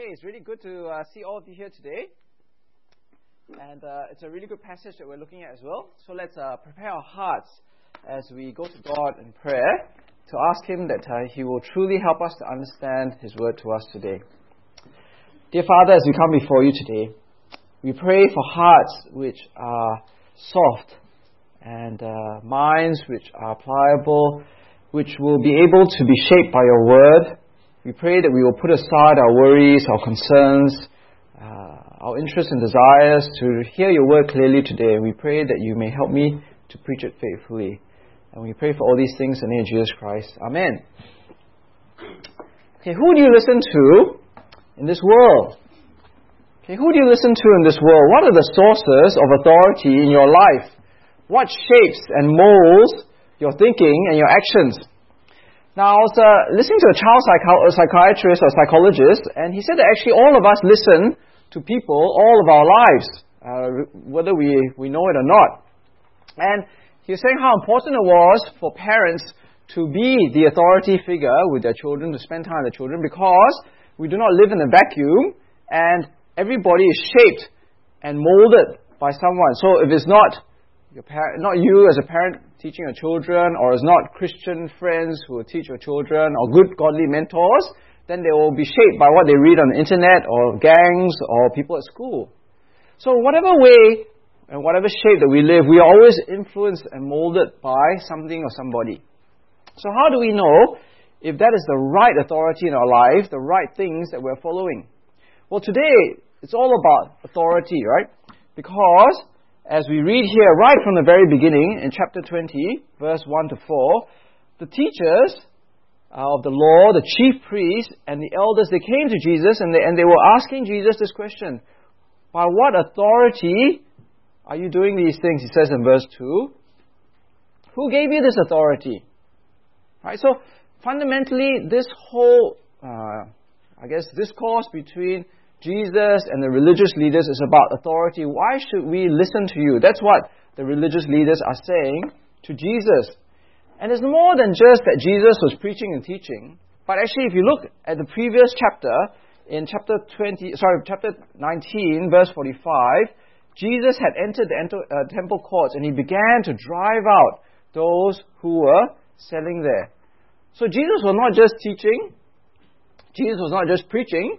Okay, it's really good to uh, see all of you here today. And uh, it's a really good passage that we're looking at as well. So let's uh, prepare our hearts as we go to God in prayer to ask Him that uh, He will truly help us to understand His word to us today. Dear Father, as we come before you today, we pray for hearts which are soft and uh, minds which are pliable, which will be able to be shaped by your word we pray that we will put aside our worries, our concerns, uh, our interests and desires to hear your word clearly today. We pray that you may help me to preach it faithfully. And we pray for all these things in the name of Jesus Christ. Amen. Okay, who do you listen to in this world? Okay, who do you listen to in this world? What are the sources of authority in your life? What shapes and molds your thinking and your actions? Now, I was uh, listening to a child psycho- a psychiatrist or psychologist, and he said that actually all of us listen to people all of our lives, uh, whether we, we know it or not. And he was saying how important it was for parents to be the authority figure with their children, to spend time with their children, because we do not live in a vacuum, and everybody is shaped and molded by someone. So if it's not your parent, not you as a parent teaching your children, or as not Christian friends who will teach your children, or good godly mentors, then they will be shaped by what they read on the internet, or gangs, or people at school. So whatever way and whatever shape that we live, we are always influenced and molded by something or somebody. So how do we know if that is the right authority in our life, the right things that we're following? Well, today it's all about authority, right? Because as we read here right from the very beginning in chapter 20, verse 1 to 4, the teachers of the law, the chief priests, and the elders, they came to Jesus and they, and they were asking Jesus this question By what authority are you doing these things? He says in verse 2. Who gave you this authority? Right, so fundamentally, this whole, uh, I guess, discourse between Jesus and the religious leaders is about authority. Why should we listen to you? That's what the religious leaders are saying to Jesus. And it's more than just that Jesus was preaching and teaching, but actually, if you look at the previous chapter, in chapter 20, sorry, chapter 19, verse 45, Jesus had entered the uh, temple courts and he began to drive out those who were selling there. So Jesus was not just teaching, Jesus was not just preaching,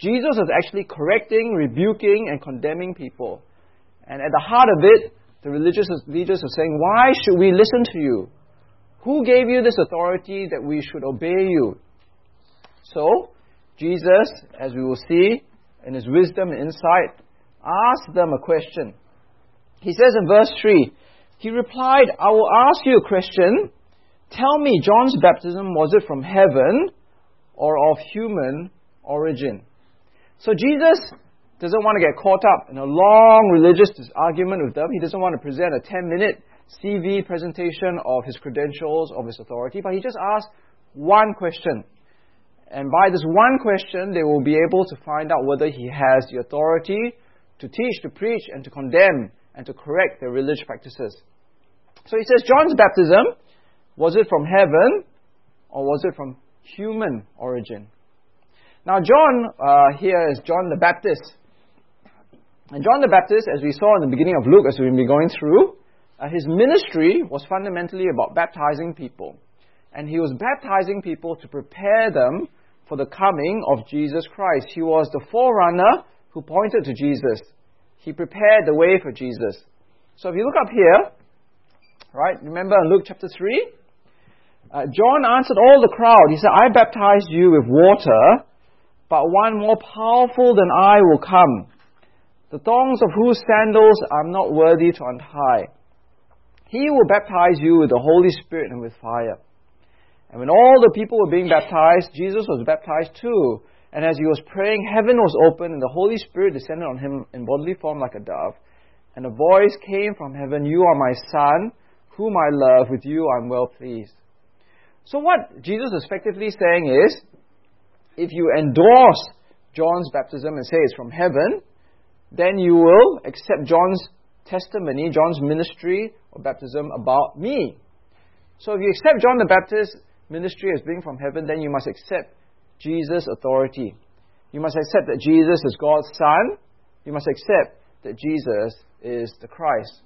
Jesus was actually correcting, rebuking, and condemning people. And at the heart of it, the religious leaders are saying, Why should we listen to you? Who gave you this authority that we should obey you? So, Jesus, as we will see in his wisdom and insight, asked them a question. He says in verse 3, He replied, I will ask you a question. Tell me, John's baptism, was it from heaven or of human origin? So Jesus doesn't want to get caught up in a long religious argument with them. He doesn't want to present a 10 minute CV presentation of his credentials, of his authority, but he just asks one question. And by this one question, they will be able to find out whether he has the authority to teach, to preach, and to condemn, and to correct their religious practices. So he says, John's baptism, was it from heaven or was it from human origin? Now, John uh, here is John the Baptist. And John the Baptist, as we saw in the beginning of Luke, as we've been going through, uh, his ministry was fundamentally about baptizing people. And he was baptizing people to prepare them for the coming of Jesus Christ. He was the forerunner who pointed to Jesus. He prepared the way for Jesus. So if you look up here, right, remember in Luke chapter 3? Uh, John answered all the crowd. He said, I baptized you with water but one more powerful than I will come, the thongs of whose sandals I'm not worthy to untie. He will baptize you with the Holy Spirit and with fire. And when all the people were being baptized, Jesus was baptized too. And as he was praying, heaven was opened, and the Holy Spirit descended on him in bodily form like a dove. And a voice came from heaven You are my Son, whom I love. With you I'm well pleased. So, what Jesus is effectively saying is if you endorse John's baptism and say it's from heaven, then you will accept John's testimony, John's ministry or baptism about me. So if you accept John the Baptist's ministry as being from heaven, then you must accept Jesus' authority. You must accept that Jesus is God's Son. You must accept that Jesus is the Christ.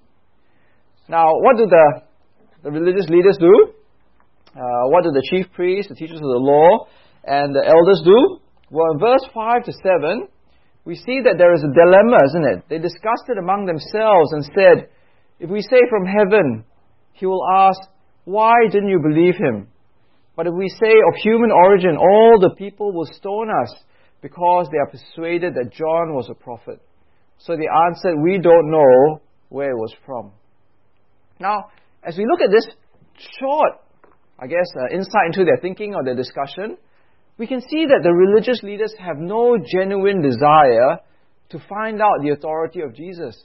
Now, what do the, the religious leaders do? Uh, what do the chief priests, the teachers of the law, and the elders do? Well, in verse 5 to 7, we see that there is a dilemma, isn't it? They discussed it among themselves and said, If we say from heaven, he will ask, Why didn't you believe him? But if we say of human origin, all the people will stone us because they are persuaded that John was a prophet. So they answered, We don't know where it was from. Now, as we look at this short, I guess, uh, insight into their thinking or their discussion, we can see that the religious leaders have no genuine desire to find out the authority of Jesus.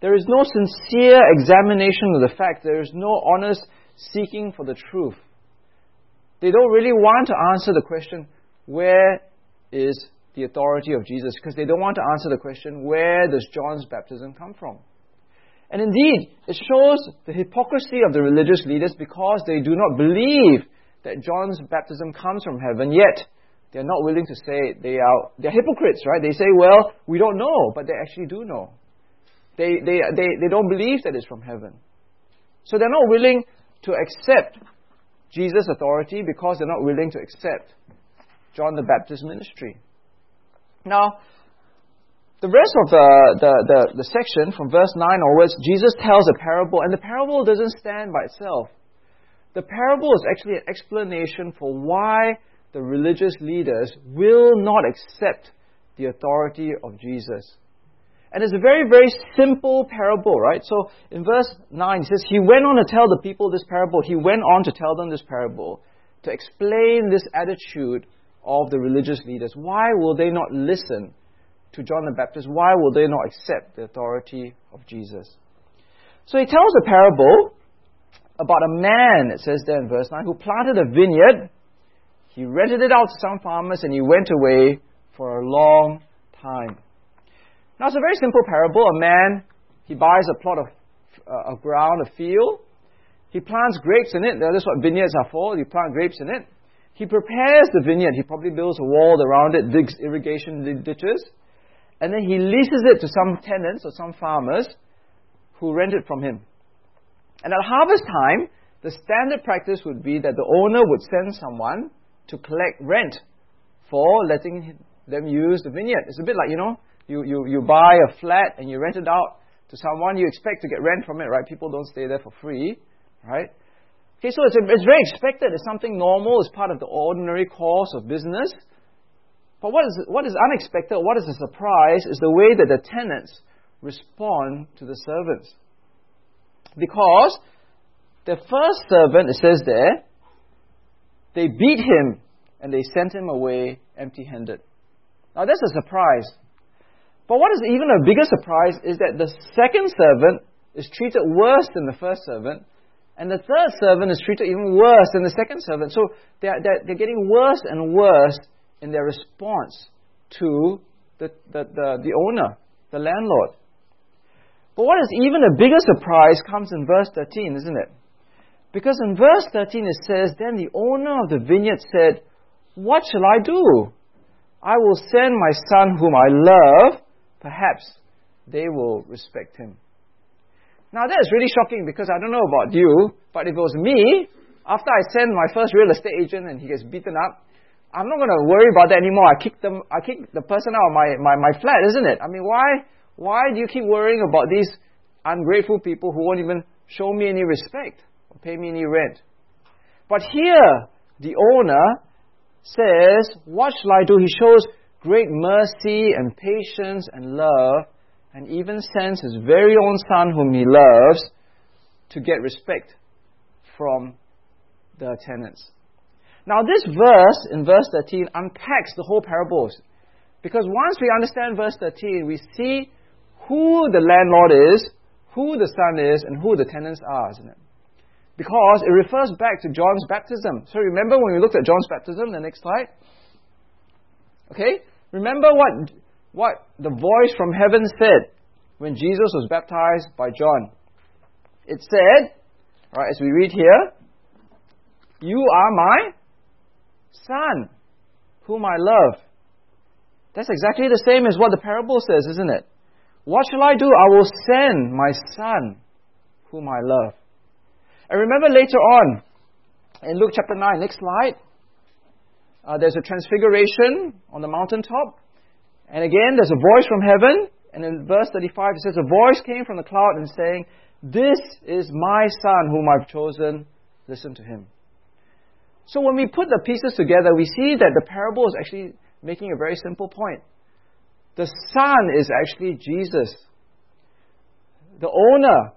There is no sincere examination of the fact. There is no honest seeking for the truth. They don't really want to answer the question, where is the authority of Jesus? Because they don't want to answer the question, where does John's baptism come from? And indeed, it shows the hypocrisy of the religious leaders because they do not believe that John's baptism comes from heaven, yet they're not willing to say they are they're hypocrites, right? They say, well, we don't know, but they actually do know. They, they, they, they don't believe that it's from heaven. So they're not willing to accept Jesus' authority because they're not willing to accept John the Baptist's ministry. Now, the rest of the, the, the, the, section, from verse 9 onwards, Jesus tells a parable, and the parable doesn't stand by itself. The parable is actually an explanation for why the religious leaders will not accept the authority of Jesus. And it's a very, very simple parable, right? So in verse 9, it says, He went on to tell the people this parable. He went on to tell them this parable to explain this attitude of the religious leaders. Why will they not listen to John the Baptist? Why will they not accept the authority of Jesus? So he tells a parable about a man, it says there in verse 9, who planted a vineyard. He rented it out to some farmers and he went away for a long time. Now, it's a very simple parable. A man, he buys a plot of, uh, ground, a field. He plants grapes in it. That's what vineyards are for. You plant grapes in it. He prepares the vineyard. He probably builds a wall around it, digs irrigation ditches. And then he leases it to some tenants or some farmers who rent it from him. And at harvest time, the standard practice would be that the owner would send someone to collect rent for letting them use the vineyard. It's a bit like, you know, you, you, you buy a flat and you rent it out to someone, you expect to get rent from it, right? People don't stay there for free, right? Okay, so it's, it's very expected. It's something normal. It's part of the ordinary course of business. But what is, what is unexpected, what is a surprise, is the way that the tenants respond to the servants. Because the first servant, it says there, they beat him and they sent him away empty handed. Now that's a surprise. But what is even a bigger surprise is that the second servant is treated worse than the first servant, and the third servant is treated even worse than the second servant. So they're, they're, they're getting worse and worse in their response to the, the, the, the owner, the landlord. But what is even a bigger surprise comes in verse 13, isn't it? Because in verse 13 it says, Then the owner of the vineyard said, What shall I do? I will send my son whom I love perhaps they will respect him. Now that's really shocking because I don't know about you, but if it was me, after I send my first real estate agent and he gets beaten up, I'm not going to worry about that anymore. I kick them, I kick the person out of my, my, my flat, isn't it? I mean, why, why do you keep worrying about these ungrateful people who won't even show me any respect or pay me any rent? But here, the owner says, What shall I do? He shows great mercy and patience and love, and even sends his very own son, whom he loves, to get respect from the tenants. Now, this verse in verse 13 unpacks the whole parables. Because once we understand verse 13, we see who the landlord is, who the son is, and who the tenants are, isn't it? Because it refers back to John's baptism. So remember when we looked at John's baptism, the next slide? Okay? Remember what, what the voice from heaven said when Jesus was baptized by John. It said, right, as we read here, You are my Son, whom I love. That's exactly the same as what the parable says, isn't it? What shall I do? I will send my son, whom I love. And remember later on, in Luke chapter 9, next slide, uh, there's a transfiguration on the mountaintop. And again, there's a voice from heaven. And in verse 35, it says, A voice came from the cloud and saying, This is my son whom I've chosen. Listen to him. So when we put the pieces together, we see that the parable is actually making a very simple point. The Son is actually Jesus. The owner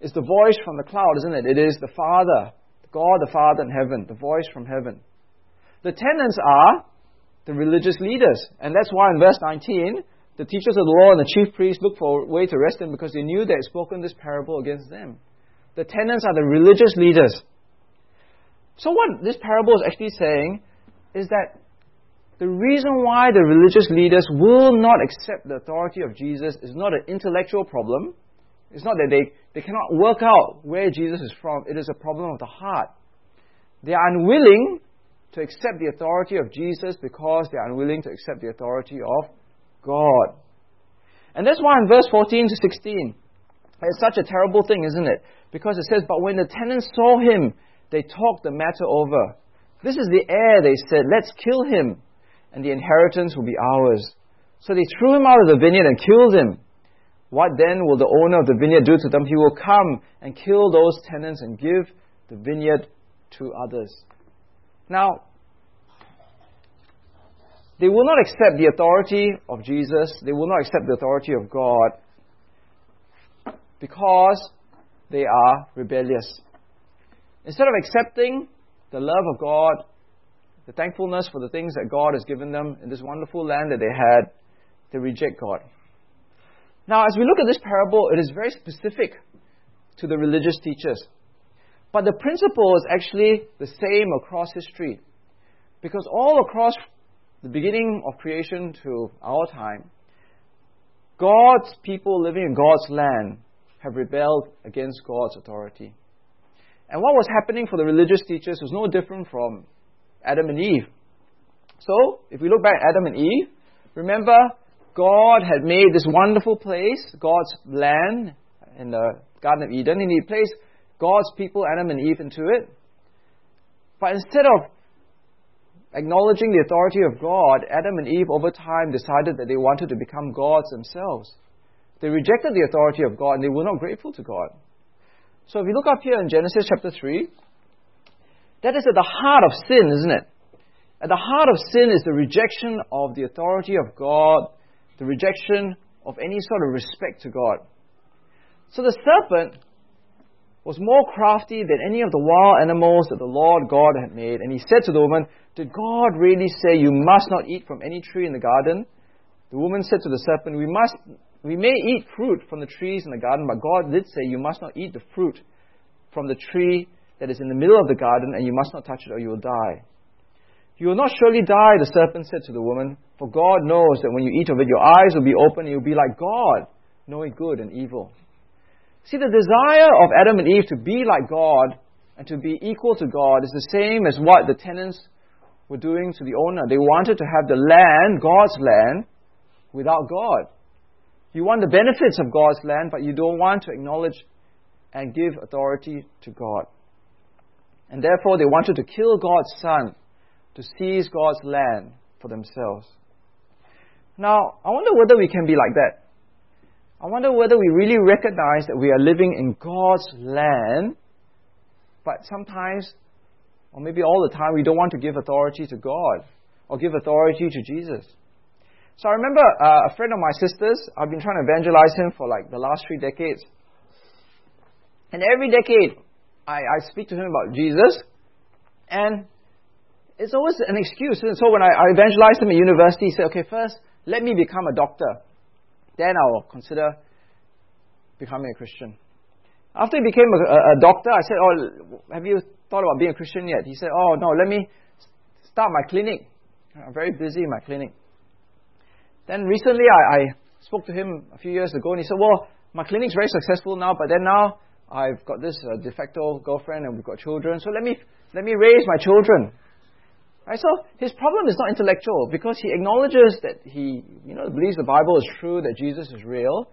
is the voice from the cloud, isn't it? It is the Father, God the Father in heaven, the voice from heaven. The tenants are the religious leaders. And that's why in verse 19, the teachers of the law and the chief priests looked for a way to arrest him because they knew they had spoken this parable against them. The tenants are the religious leaders. So, what this parable is actually saying is that the reason why the religious leaders will not accept the authority of Jesus is not an intellectual problem. It's not that they, they cannot work out where Jesus is from. It is a problem of the heart. They are unwilling to accept the authority of Jesus because they are unwilling to accept the authority of God. And that's why in verse 14 to 16, it's such a terrible thing, isn't it? Because it says, But when the tenants saw him, they talked the matter over. This is the heir, they said, let's kill him, and the inheritance will be ours. So they threw him out of the vineyard and killed him. What then will the owner of the vineyard do to them? He will come and kill those tenants and give the vineyard to others. Now, they will not accept the authority of Jesus, they will not accept the authority of God because they are rebellious. Instead of accepting the love of God, the thankfulness for the things that God has given them in this wonderful land that they had, they reject God. Now, as we look at this parable, it is very specific to the religious teachers. But the principle is actually the same across history. Because all across the beginning of creation to our time, God's people living in God's land have rebelled against God's authority. And what was happening for the religious teachers was no different from Adam and Eve. So, if we look back at Adam and Eve, remember God had made this wonderful place, God's land in the Garden of Eden, and He placed God's people, Adam and Eve, into it. But instead of acknowledging the authority of God, Adam and Eve over time decided that they wanted to become gods themselves. They rejected the authority of God and they were not grateful to God. So if you look up here in Genesis chapter 3, that is at the heart of sin, isn't it? At the heart of sin is the rejection of the authority of God, the rejection of any sort of respect to God. So the serpent was more crafty than any of the wild animals that the Lord God had made. And he said to the woman, Did God really say you must not eat from any tree in the garden? The woman said to the serpent, We must we may eat fruit from the trees in the garden, but God did say you must not eat the fruit from the tree that is in the middle of the garden, and you must not touch it or you will die. You will not surely die, the serpent said to the woman, for God knows that when you eat of it, your eyes will be open and you'll be like God, knowing good and evil. See, the desire of Adam and Eve to be like God and to be equal to God is the same as what the tenants were doing to the owner. They wanted to have the land, God's land, without God. You want the benefits of God's land, but you don't want to acknowledge and give authority to God. And therefore, they wanted to kill God's Son to seize God's land for themselves. Now, I wonder whether we can be like that. I wonder whether we really recognize that we are living in God's land, but sometimes, or maybe all the time, we don't want to give authority to God or give authority to Jesus. So I remember uh, a friend of my sister's, I've been trying to evangelize him for like the last three decades. And every decade, I, I speak to him about Jesus, and it's always an excuse. And so when I, I evangelized him at university, he said, okay, first, let me become a doctor. Then I'll consider becoming a Christian. After he became a, a, doctor, I said, oh, have you thought about being a Christian yet? He said, oh, no, let me start my clinic. I'm very busy in my clinic. Then recently I, I spoke to him a few years ago and he said, Well, my clinic's very successful now, but then now I've got this uh, de facto girlfriend and we've got children, so let me, let me raise my children. Right? So his problem is not intellectual because he acknowledges that he you know, believes the Bible is true, that Jesus is real.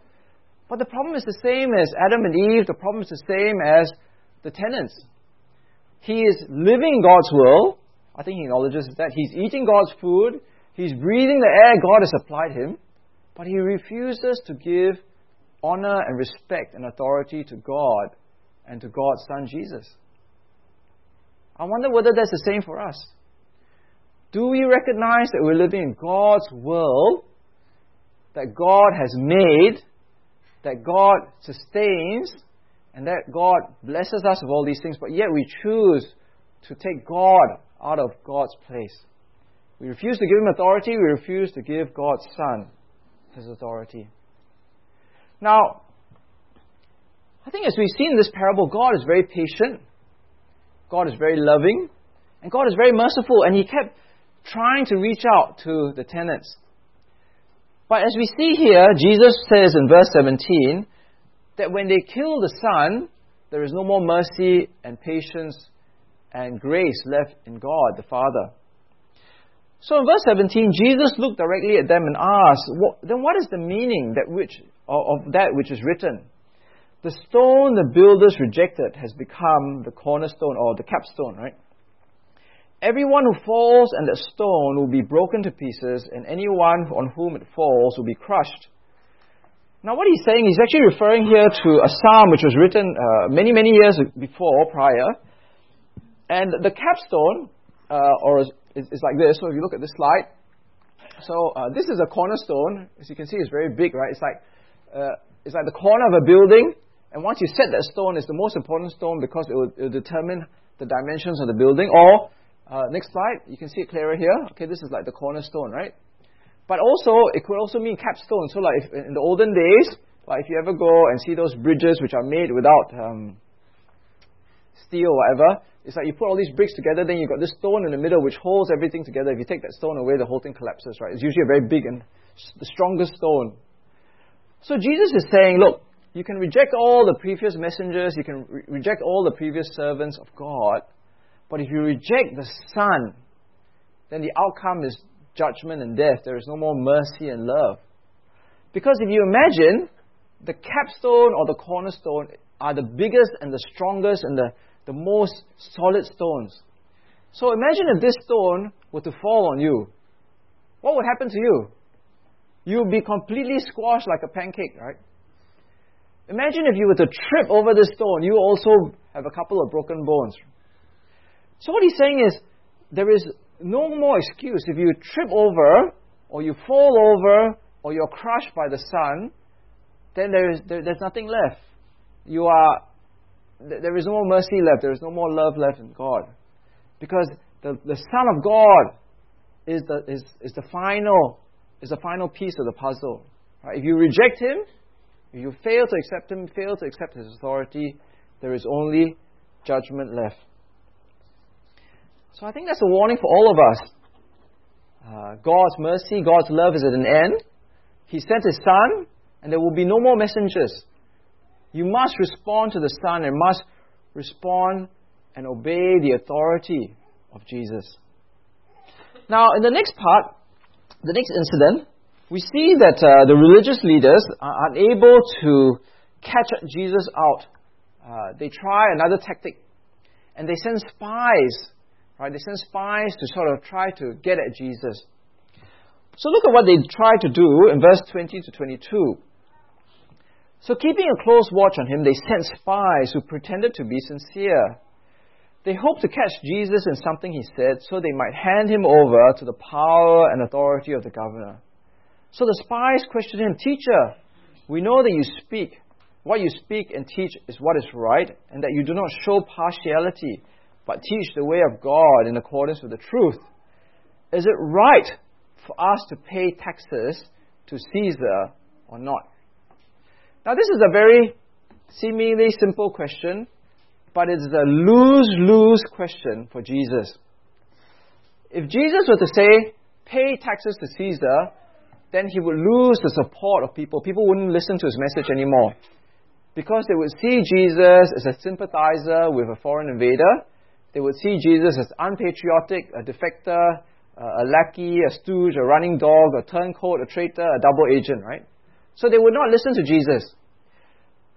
But the problem is the same as Adam and Eve, the problem is the same as the tenants. He is living God's will. I think he acknowledges that. He's eating God's food. He's breathing the air God has supplied him. But he refuses to give honor and respect and authority to God and to God's Son Jesus. I wonder whether that's the same for us. Do we recognize that we're living in God's world, that God has made, that God sustains, and that God blesses us with all these things, but yet we choose to take God out of God's place? We refuse to give Him authority, we refuse to give God's Son His authority. Now, I think as we see in this parable, God is very patient, God is very loving, and God is very merciful, and He kept trying to reach out to the tenants. But as we see here, Jesus says in verse 17 that when they kill the Son, there is no more mercy and patience and grace left in God the Father. So in verse 17, Jesus looked directly at them and asked, Then what is the meaning that which, of that which is written? The stone the builders rejected has become the cornerstone or the capstone, right? Everyone who falls and the stone will be broken to pieces, and anyone on whom it falls will be crushed. Now, what he's saying, he's actually referring here to a psalm which was written uh, many, many years before, prior. And the capstone, uh, or is, is, like this. So if you look at this slide, so uh, this is a cornerstone. As you can see, it's very big, right? It's like uh, it's like the corner of a building. And once you set that stone, it's the most important stone because it will, it will determine the dimensions of the building. Or uh, next slide, you can see it clearer here. Okay, this is like the cornerstone, right? But also, it could also mean capstone. So, like if, in the olden days, like if you ever go and see those bridges which are made without um, steel or whatever, it's like you put all these bricks together, then you've got this stone in the middle which holds everything together. If you take that stone away, the whole thing collapses, right? It's usually a very big and the strongest stone. So Jesus is saying, look, you can reject all the previous messengers, you can re- reject all the previous servants of God, but if you reject the Son, then the outcome is judgment and death. There is no more mercy and love. Because if you imagine, the capstone or the cornerstone are the biggest and the strongest and the, the most solid stones. So imagine if this stone were to fall on you. What would happen to you? You would be completely squashed like a pancake, right? Imagine if you were to trip over this stone, you also have a couple of broken bones. So what he's saying is, there is no more excuse. If you trip over, or you fall over, or you're crushed by the Son, then there is, there, there's nothing left. You are, there is no more mercy left. There is no more love left in God. Because the, the Son of God is the, is, is the final, is the final piece of the puzzle. Right? If you reject Him, if you fail to accept Him, fail to accept His authority, there is only judgment left. So I think that's a warning for all of us. Uh, God's mercy, God's love is at an end. He sent His Son, and there will be no more messengers. You must respond to the Son and must respond and obey the authority of Jesus. Now, in the next part, the next incident, we see that uh, the religious leaders are unable to catch Jesus out. Uh, they try another tactic, and they send spies Right? They send spies to sort of try to get at Jesus. So look at what they try to do in verse 20 to 22. So keeping a close watch on him, they sent spies who pretended to be sincere. They hoped to catch Jesus in something he said so they might hand him over to the power and authority of the governor. So the spies questioned him, Teacher, we know that you speak. What you speak and teach is what is right, and that you do not show partiality but teach the way of God in accordance with the truth. Is it right for us to pay taxes to Caesar or not? Now, this is a very seemingly simple question, but it's a lose lose question for Jesus. If Jesus were to say, pay taxes to Caesar, then he would lose the support of people. People wouldn't listen to his message anymore. Because they would see Jesus as a sympathizer with a foreign invader they would see Jesus as unpatriotic, a defector, a lackey, a stooge, a running dog, a turncoat, a traitor, a double agent, right? So they would not listen to Jesus.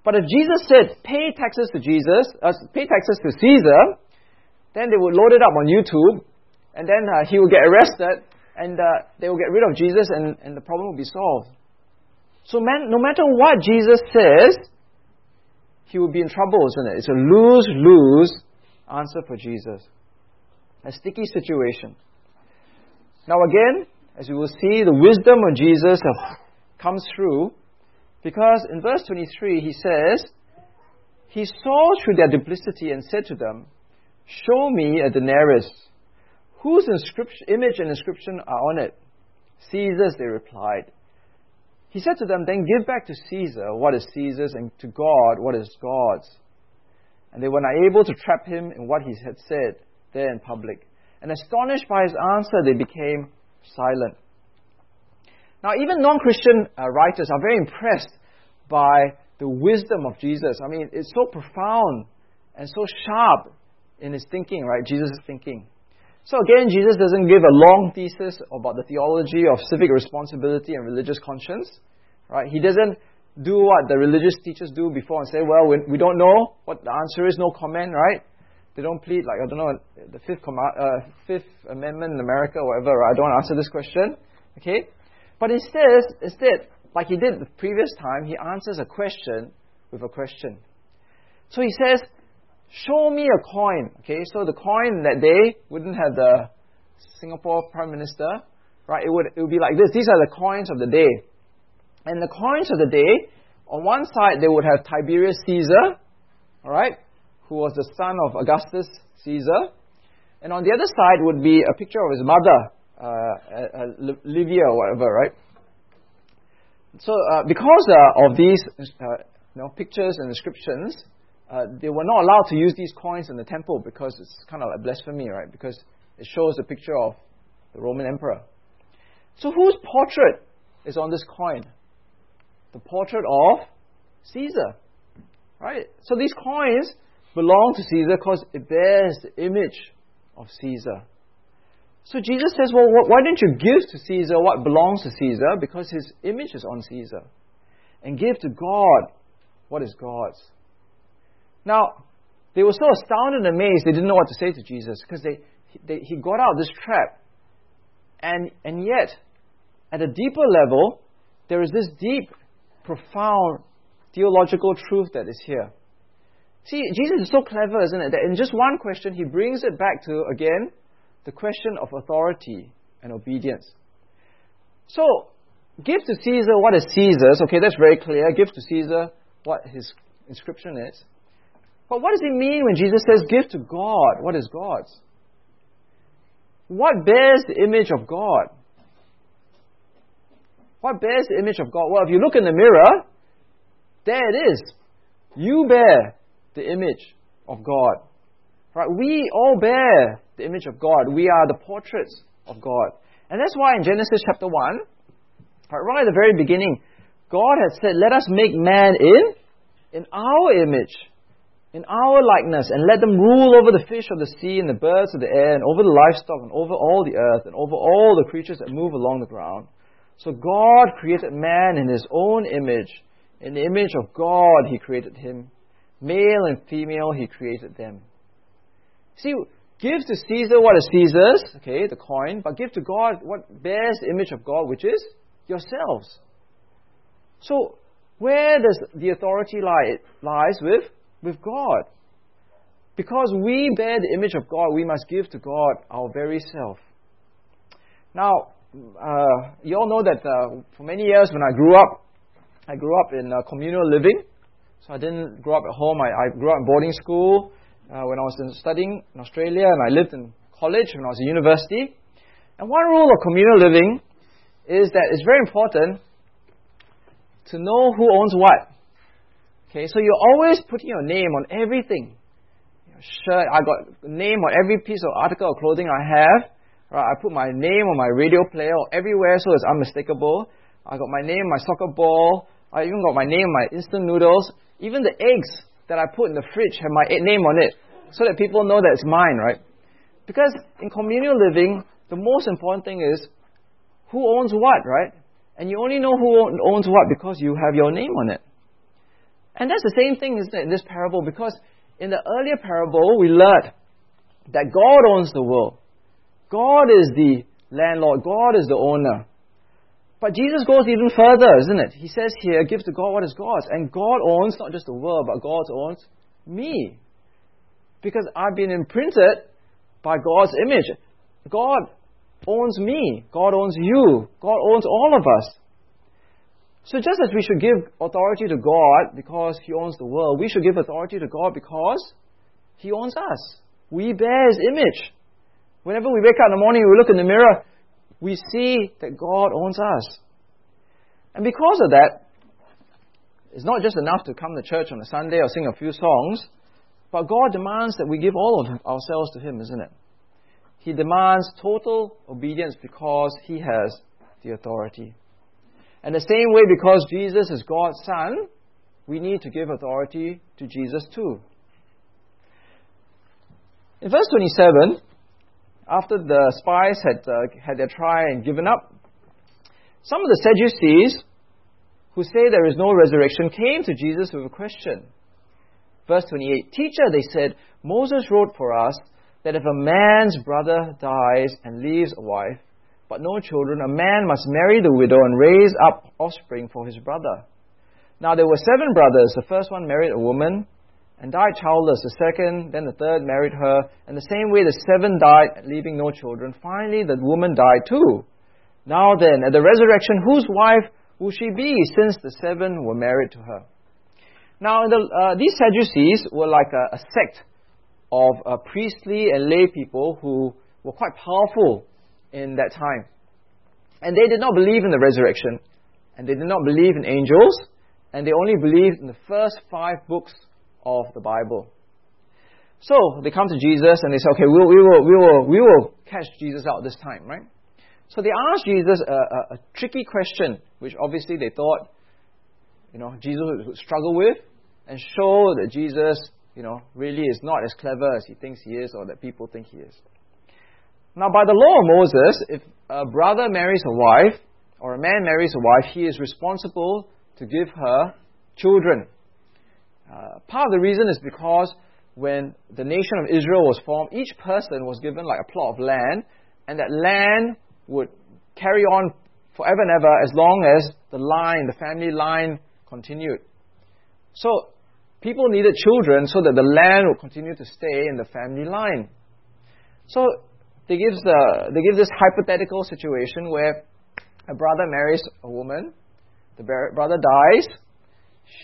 But if Jesus said, pay taxes to Jesus, uh, pay taxes to Caesar, then they would load it up on YouTube, and then uh, he would get arrested, and uh, they would get rid of Jesus, and, and the problem would be solved. So man, no matter what Jesus says, he would be in trouble, isn't it? It's a lose-lose answer for Jesus. A sticky situation. Now again, as we will see, the wisdom of Jesus comes through because in verse 23 he says, He saw through their duplicity and said to them, Show me a denarius. Whose image and inscription are on it? Caesar's, they replied. He said to them, Then give back to Caesar what is Caesar's, and to God what is God's. And they were not able to trap him in what he had said there in public. And astonished by his answer, they became silent. Now, even non Christian uh, writers are very impressed by the wisdom of Jesus. I mean, it's so profound and so sharp in his thinking, right? Jesus' thinking. So, again, Jesus doesn't give a long thesis about the theology of civic responsibility and religious conscience, right? He doesn't do what the religious teachers do before and say, well, we don't know what the answer is, no comment, right? They don't plead like I don't know the fifth uh, Fifth Amendment in America, or whatever. I don't want to answer this question, okay? But instead, instead, like he did the previous time, he answers a question with a question. So he says, "Show me a coin." Okay, so the coin that day wouldn't have the Singapore Prime Minister, right? It would it would be like this. These are the coins of the day, and the coins of the day. On one side, they would have Tiberius Caesar, all right, who was the son of Augustus Caesar. And on the other side would be a picture of his mother, uh, uh, Livia or whatever, right? So, uh, because uh, of these uh, you know, pictures and inscriptions, they were not allowed to use these coins in the temple because it's kind of like blasphemy, right? Because it shows a picture of the Roman emperor. So, whose portrait is on this coin? The portrait of Caesar, right? So, these coins belong to Caesar because it bears the image of Caesar. So Jesus says, Well, why don't you give to Caesar what belongs to Caesar? Because his image is on Caesar. And give to God what is God's. Now, they were so astounded and amazed they didn't know what to say to Jesus because they, they, he got out of this trap. And, and yet, at a deeper level, there is this deep, profound theological truth that is here. See, Jesus is so clever, isn't it? That in just one question, he brings it back to, again, the question of authority and obedience. So, give to Caesar what is Caesar's. Okay, that's very clear. Give to Caesar what his inscription is. But what does he mean when Jesus says, give to God what is God's? What bears the image of God? What bears the image of God? Well, if you look in the mirror, there it is. You bear the image of God. Right? We all bear the image of God. We are the portraits of God. And that's why in Genesis chapter 1, right, at the very beginning, God had said, Let us make man in, in our image, in our likeness, and let them rule over the fish of the sea and the birds of the air, and over the livestock, and over all the earth, and over all the creatures that move along the ground. So God created man in his own image. In the image of God, he created him. Male and female, he created them. See, give to Caesar what is Caesar's, okay, the coin, but give to God what bears the image of God, which is yourselves. So, where does the authority lie? It lies with, with God. Because we bear the image of God, we must give to God our very self. Now, uh, you all know that uh, for many years when I grew up, I grew up in uh, communal living. So I didn't grow up at home. I, I grew up in boarding school uh, when I was studying in Australia, and I lived in college when I was in university. And one rule of communal living is that it's very important to know who owns what. Okay, so you're always putting your name on everything. Your shirt, I got name on every piece of article of clothing I have. Right, I put my name on my radio player or everywhere so it's unmistakable. I got my name, my soccer ball. I even got my name, my instant noodles. Even the eggs that I put in the fridge have my name on it. so that people know that it's mine, right? Because in communal living, the most important thing is who owns what, right? And you only know who owns what because you have your name on it. And that's the same thing, isn't it, in this parable? Because in the earlier parable, we learned that God owns the world. God is the landlord. God is the owner. But Jesus goes even further, isn't it? He says here, give to God what is God's. And God owns not just the world, but God owns me. Because I've been imprinted by God's image. God owns me. God owns you. God owns all of us. So just as we should give authority to God because He owns the world, we should give authority to God because He owns us. We bear His image. Whenever we wake up in the morning, we look in the mirror, we see that God owns us. And because of that, it's not just enough to come to church on a Sunday or sing a few songs, but God demands that we give all of ourselves to Him, isn't it? He demands total obedience because He has the authority. And the same way, because Jesus is God's Son, we need to give authority to Jesus too. In verse 27, after the spies had uh, had their try and given up, some of the Sadducees, who say there is no resurrection, came to Jesus with a question. Verse 28 Teacher, they said, Moses wrote for us that if a man's brother dies and leaves a wife, but no children, a man must marry the widow and raise up offspring for his brother. Now there were seven brothers. The first one married a woman and died childless. The second, then the third married her. And the same way the seven died, leaving no children. Finally, the woman died too. Now then, at the resurrection, whose wife will she be, since the seven were married to her? Now, the, uh, these Sadducees were like a, a sect of uh, priestly and lay people who were quite powerful in that time. And they did not believe in the resurrection, and they did not believe in angels, and they only believed in the first five books of the Bible. So they come to Jesus and they say, okay, we'll, we, will, we, will, we will catch Jesus out this time, right? So they asked Jesus a, a, a tricky question, which obviously they thought, you know, Jesus would struggle with, and show that Jesus, you know, really is not as clever as he thinks he is or that people think he is. Now, by the law of Moses, if a brother marries a wife, or a man marries a wife, he is responsible to give her children. Uh, part of the reason is because when the nation of Israel was formed, each person was given like a plot of land, and that land would carry on forever and ever as long as the line, the family line, continued. So, people needed children so that the land would continue to stay in the family line. So, they give, the, they give this hypothetical situation where a brother marries a woman, the brother dies,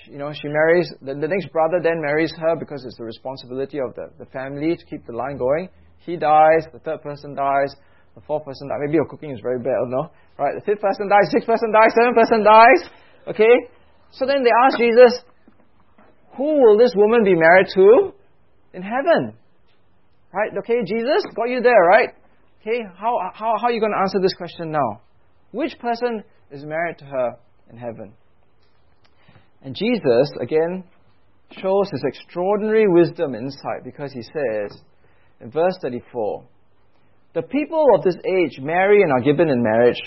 you know, she marries, the, the next brother then marries her because it's the responsibility of the, the family to keep the line going. He dies, the third person dies, the fourth person dies. Maybe your cooking is very bad, or no? Right, the fifth person dies, sixth person dies, seventh person dies. Okay? So then they ask Jesus, who will this woman be married to in heaven? Right? Okay, Jesus, got you there, right? Okay, how, how, how are you going to answer this question now? Which person is married to her in heaven? And Jesus, again, shows his extraordinary wisdom and insight because he says in verse 34 The people of this age marry and are given in marriage,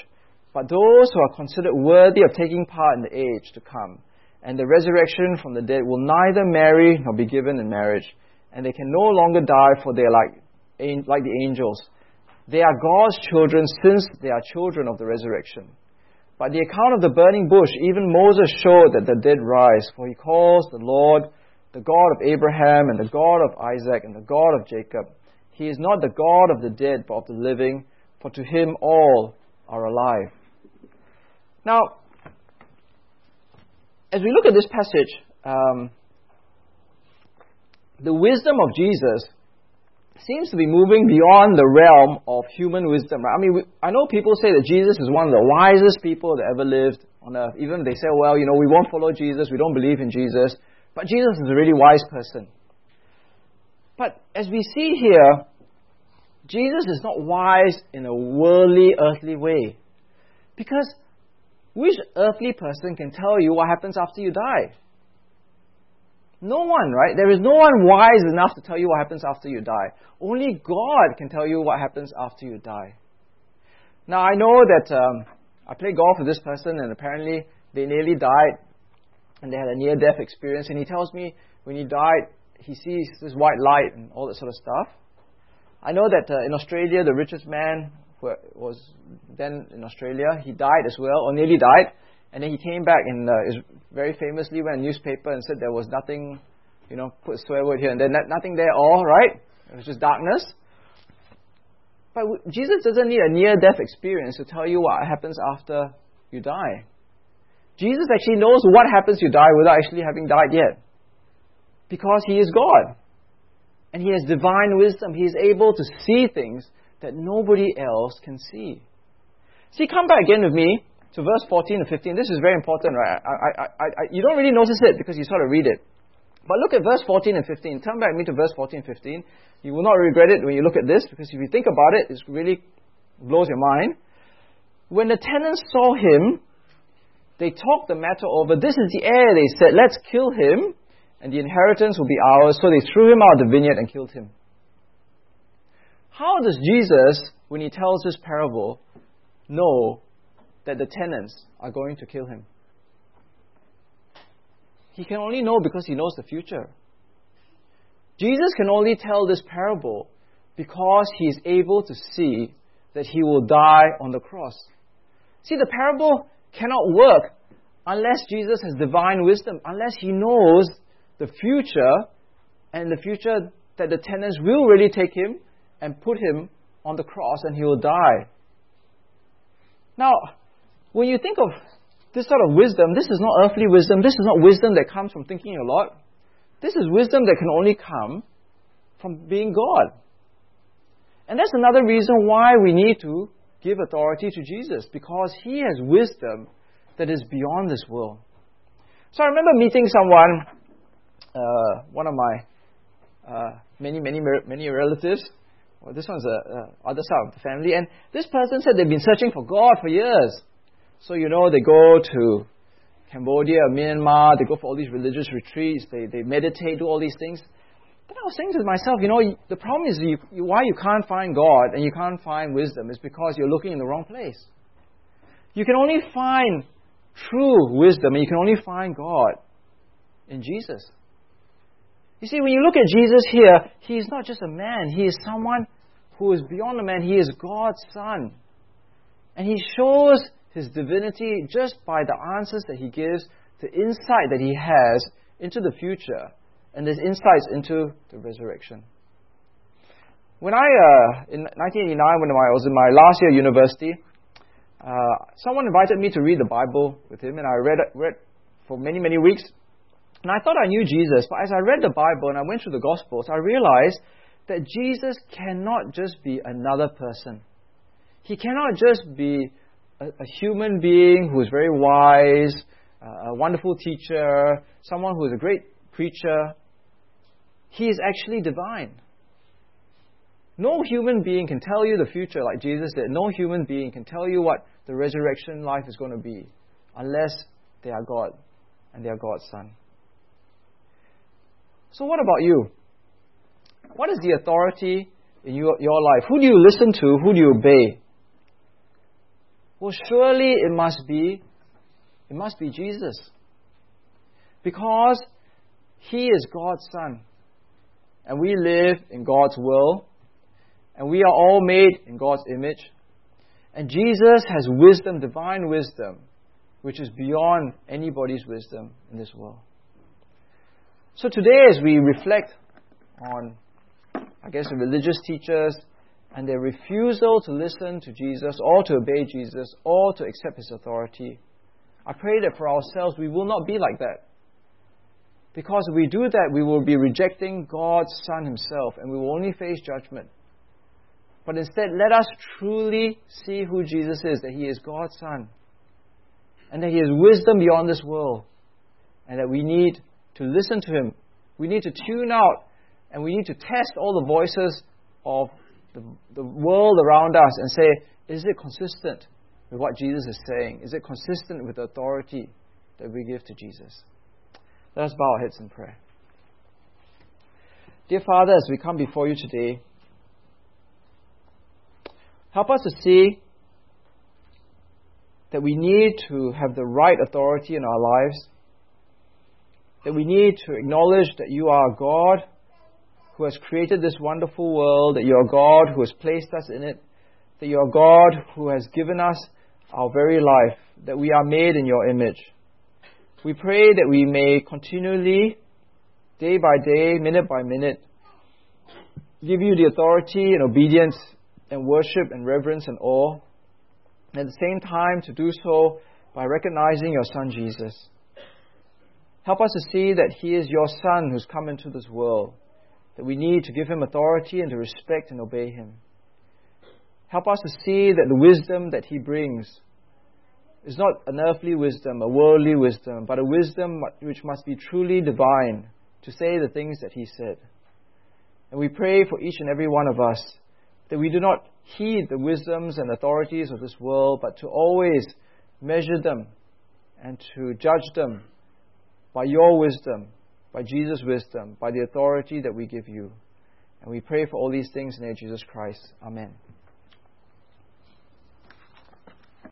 but those who are considered worthy of taking part in the age to come and the resurrection from the dead will neither marry nor be given in marriage and they can no longer die, for they are like, like the angels. They are God's children since they are children of the resurrection. By the account of the burning bush, even Moses showed that the dead rise, for he calls the Lord the God of Abraham and the God of Isaac and the God of Jacob. He is not the God of the dead, but of the living, for to him all are alive. Now, as we look at this passage, um, the wisdom of Jesus seems to be moving beyond the realm of human wisdom. Right? I mean, we, I know people say that Jesus is one of the wisest people that ever lived on earth. Even they say, well, you know, we won't follow Jesus, we don't believe in Jesus. But Jesus is a really wise person. But as we see here, Jesus is not wise in a worldly, earthly way. Because which earthly person can tell you what happens after you die? No one, right? There is no one wise enough to tell you what happens after you die. Only God can tell you what happens after you die. Now, I know that um, I played golf with this person, and apparently they nearly died, and they had a near death experience. And he tells me when he died, he sees this white light and all that sort of stuff. I know that uh, in Australia, the richest man who was then in Australia, he died as well, or nearly died. And then he came back and uh, very famously went a newspaper and said there was nothing, you know, put a swear word here and then nothing there at all, right? It was just darkness. But Jesus doesn't need a near death experience to tell you what happens after you die. Jesus actually knows what happens you die without actually having died yet. Because he is God. And he has divine wisdom. He is able to see things that nobody else can see. See, come back again with me to verse 14 and 15. This is very important, right? I, I, I, you don't really notice it because you sort of read it. But look at verse 14 and 15. Turn back me to verse 14 and 15. You will not regret it when you look at this because if you think about it, it really blows your mind. When the tenants saw him, they talked the matter over. This is the heir, they said. Let's kill him, and the inheritance will be ours. So they threw him out of the vineyard and killed him. How does Jesus, when he tells this parable, know that the tenants are going to kill him. He can only know because he knows the future. Jesus can only tell this parable because he is able to see that he will die on the cross. See, the parable cannot work unless Jesus has divine wisdom, unless he knows the future and the future that the tenants will really take him and put him on the cross and he will die. Now, when you think of this sort of wisdom, this is not earthly wisdom. This is not wisdom that comes from thinking a lot. This is wisdom that can only come from being God. And that's another reason why we need to give authority to Jesus, because he has wisdom that is beyond this world. So I remember meeting someone, uh, one of my uh, many, many, many relatives. Well, this one's the uh, other side of the family. And this person said they've been searching for God for years. So, you know, they go to Cambodia, Myanmar, they go for all these religious retreats, they, they meditate, do all these things. Then I was saying to myself, you know, the problem is you, you, why you can't find God and you can't find wisdom is because you're looking in the wrong place. You can only find true wisdom and you can only find God in Jesus. You see, when you look at Jesus here, he is not just a man, he is someone who is beyond a man. He is God's Son. And he shows his divinity just by the answers that he gives, the insight that he has into the future, and his insights into the resurrection. When I, uh, in 1989, when I was in my last year at university, uh, someone invited me to read the Bible with him, and I read, read for many, many weeks. And I thought I knew Jesus, but as I read the Bible and I went through the Gospels, I realized that Jesus cannot just be another person. He cannot just be a, a human being who is very wise, uh, a wonderful teacher, someone who is a great preacher. He is actually divine. No human being can tell you the future like Jesus did. No human being can tell you what the resurrection life is going to be unless they are God and they are God's Son. So, what about you? What is the authority in your, your life? Who do you listen to? Who do you obey? Well, surely it must be, it must be Jesus. Because He is God's Son. And we live in God's will. And we are all made in God's image. And Jesus has wisdom, divine wisdom, which is beyond anybody's wisdom in this world. So today, as we reflect on, I guess, the religious teachers and their refusal to listen to Jesus or to obey Jesus or to accept his authority. I pray that for ourselves we will not be like that. Because if we do that, we will be rejecting God's Son Himself and we will only face judgment. But instead, let us truly see who Jesus is that He is God's Son and that He has wisdom beyond this world and that we need to listen to Him. We need to tune out and we need to test all the voices of the, the world around us and say, is it consistent with what Jesus is saying? Is it consistent with the authority that we give to Jesus? Let us bow our heads in prayer. Dear Father, as we come before you today, help us to see that we need to have the right authority in our lives, that we need to acknowledge that you are God who has created this wonderful world, that you are God who has placed us in it, that you are God who has given us our very life, that we are made in your image. We pray that we may continually, day by day, minute by minute, give you the authority and obedience and worship and reverence and awe. And at the same time, to do so by recognizing your Son Jesus. Help us to see that He is your Son who's come into this world, that we need to give Him authority and to respect and obey Him. Help us to see that the wisdom that He brings is not an earthly wisdom, a worldly wisdom, but a wisdom which must be truly divine to say the things that He said. And we pray for each and every one of us that we do not heed the wisdoms and authorities of this world, but to always measure them and to judge them by your wisdom, by Jesus' wisdom, by the authority that we give you. And we pray for all these things in the name of Jesus Christ. Amen.